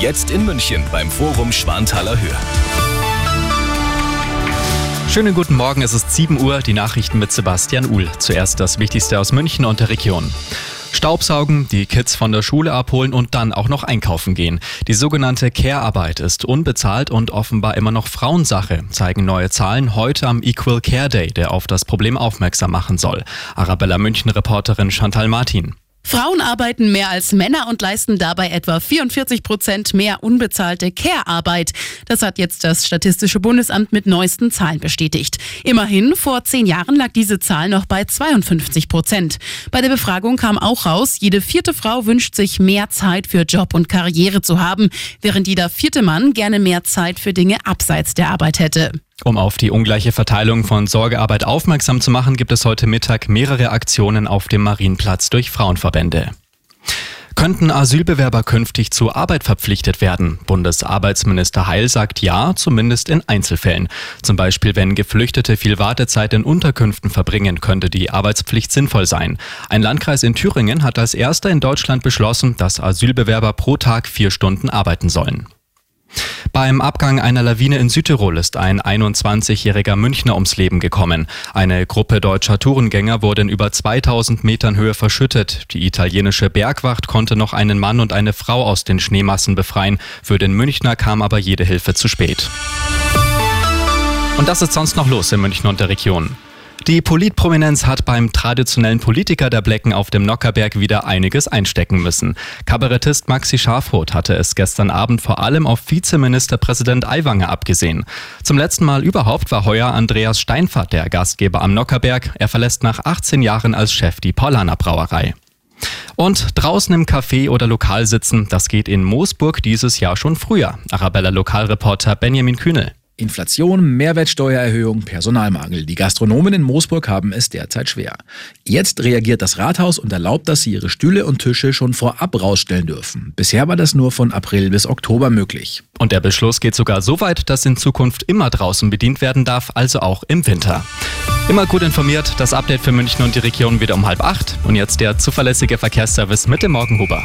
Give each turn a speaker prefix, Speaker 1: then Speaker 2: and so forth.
Speaker 1: Jetzt in München beim Forum Schwanthaler Höhe.
Speaker 2: Schönen guten Morgen, es ist 7 Uhr, die Nachrichten mit Sebastian Uhl. Zuerst das Wichtigste aus München und der Region. Staubsaugen, die Kids von der Schule abholen und dann auch noch einkaufen gehen. Die sogenannte Care-Arbeit ist unbezahlt und offenbar immer noch Frauensache, zeigen neue Zahlen heute am Equal Care Day, der auf das Problem aufmerksam machen soll. Arabella München-Reporterin Chantal Martin.
Speaker 3: Frauen arbeiten mehr als Männer und leisten dabei etwa 44 Prozent mehr unbezahlte Care-Arbeit. Das hat jetzt das Statistische Bundesamt mit neuesten Zahlen bestätigt. Immerhin, vor zehn Jahren lag diese Zahl noch bei 52 Prozent. Bei der Befragung kam auch raus, jede vierte Frau wünscht sich mehr Zeit für Job und Karriere zu haben, während jeder vierte Mann gerne mehr Zeit für Dinge abseits der Arbeit hätte.
Speaker 2: Um auf die ungleiche Verteilung von Sorgearbeit aufmerksam zu machen, gibt es heute Mittag mehrere Aktionen auf dem Marienplatz durch Frauenverbände. Könnten Asylbewerber künftig zur Arbeit verpflichtet werden? Bundesarbeitsminister Heil sagt ja, zumindest in Einzelfällen. Zum Beispiel, wenn Geflüchtete viel Wartezeit in Unterkünften verbringen, könnte die Arbeitspflicht sinnvoll sein. Ein Landkreis in Thüringen hat als erster in Deutschland beschlossen, dass Asylbewerber pro Tag vier Stunden arbeiten sollen. Beim Abgang einer Lawine in Südtirol ist ein 21-jähriger Münchner ums Leben gekommen. Eine Gruppe deutscher Tourengänger wurde in über 2000 Metern Höhe verschüttet. Die italienische Bergwacht konnte noch einen Mann und eine Frau aus den Schneemassen befreien. Für den Münchner kam aber jede Hilfe zu spät. Und das ist sonst noch los in München und der Region. Die Politprominenz hat beim traditionellen Politiker der Blecken auf dem Nockerberg wieder einiges einstecken müssen. Kabarettist Maxi Schafroth hatte es gestern Abend vor allem auf Vizeministerpräsident Aiwanger abgesehen. Zum letzten Mal überhaupt war heuer Andreas Steinfahrt der Gastgeber am Nockerberg. Er verlässt nach 18 Jahren als Chef die Paulaner Brauerei. Und draußen im Café oder Lokal sitzen, das geht in Moosburg dieses Jahr schon früher. Arabella Lokalreporter Benjamin Kühnel.
Speaker 4: Inflation, Mehrwertsteuererhöhung, Personalmangel. Die Gastronomen in Moosburg haben es derzeit schwer. Jetzt reagiert das Rathaus und erlaubt, dass sie ihre Stühle und Tische schon vorab rausstellen dürfen. Bisher war das nur von April bis Oktober möglich.
Speaker 2: Und der Beschluss geht sogar so weit, dass in Zukunft immer draußen bedient werden darf, also auch im Winter. Immer gut informiert, das Update für München und die Region wieder um halb acht. Und jetzt der zuverlässige Verkehrsservice mit dem Morgenhuber.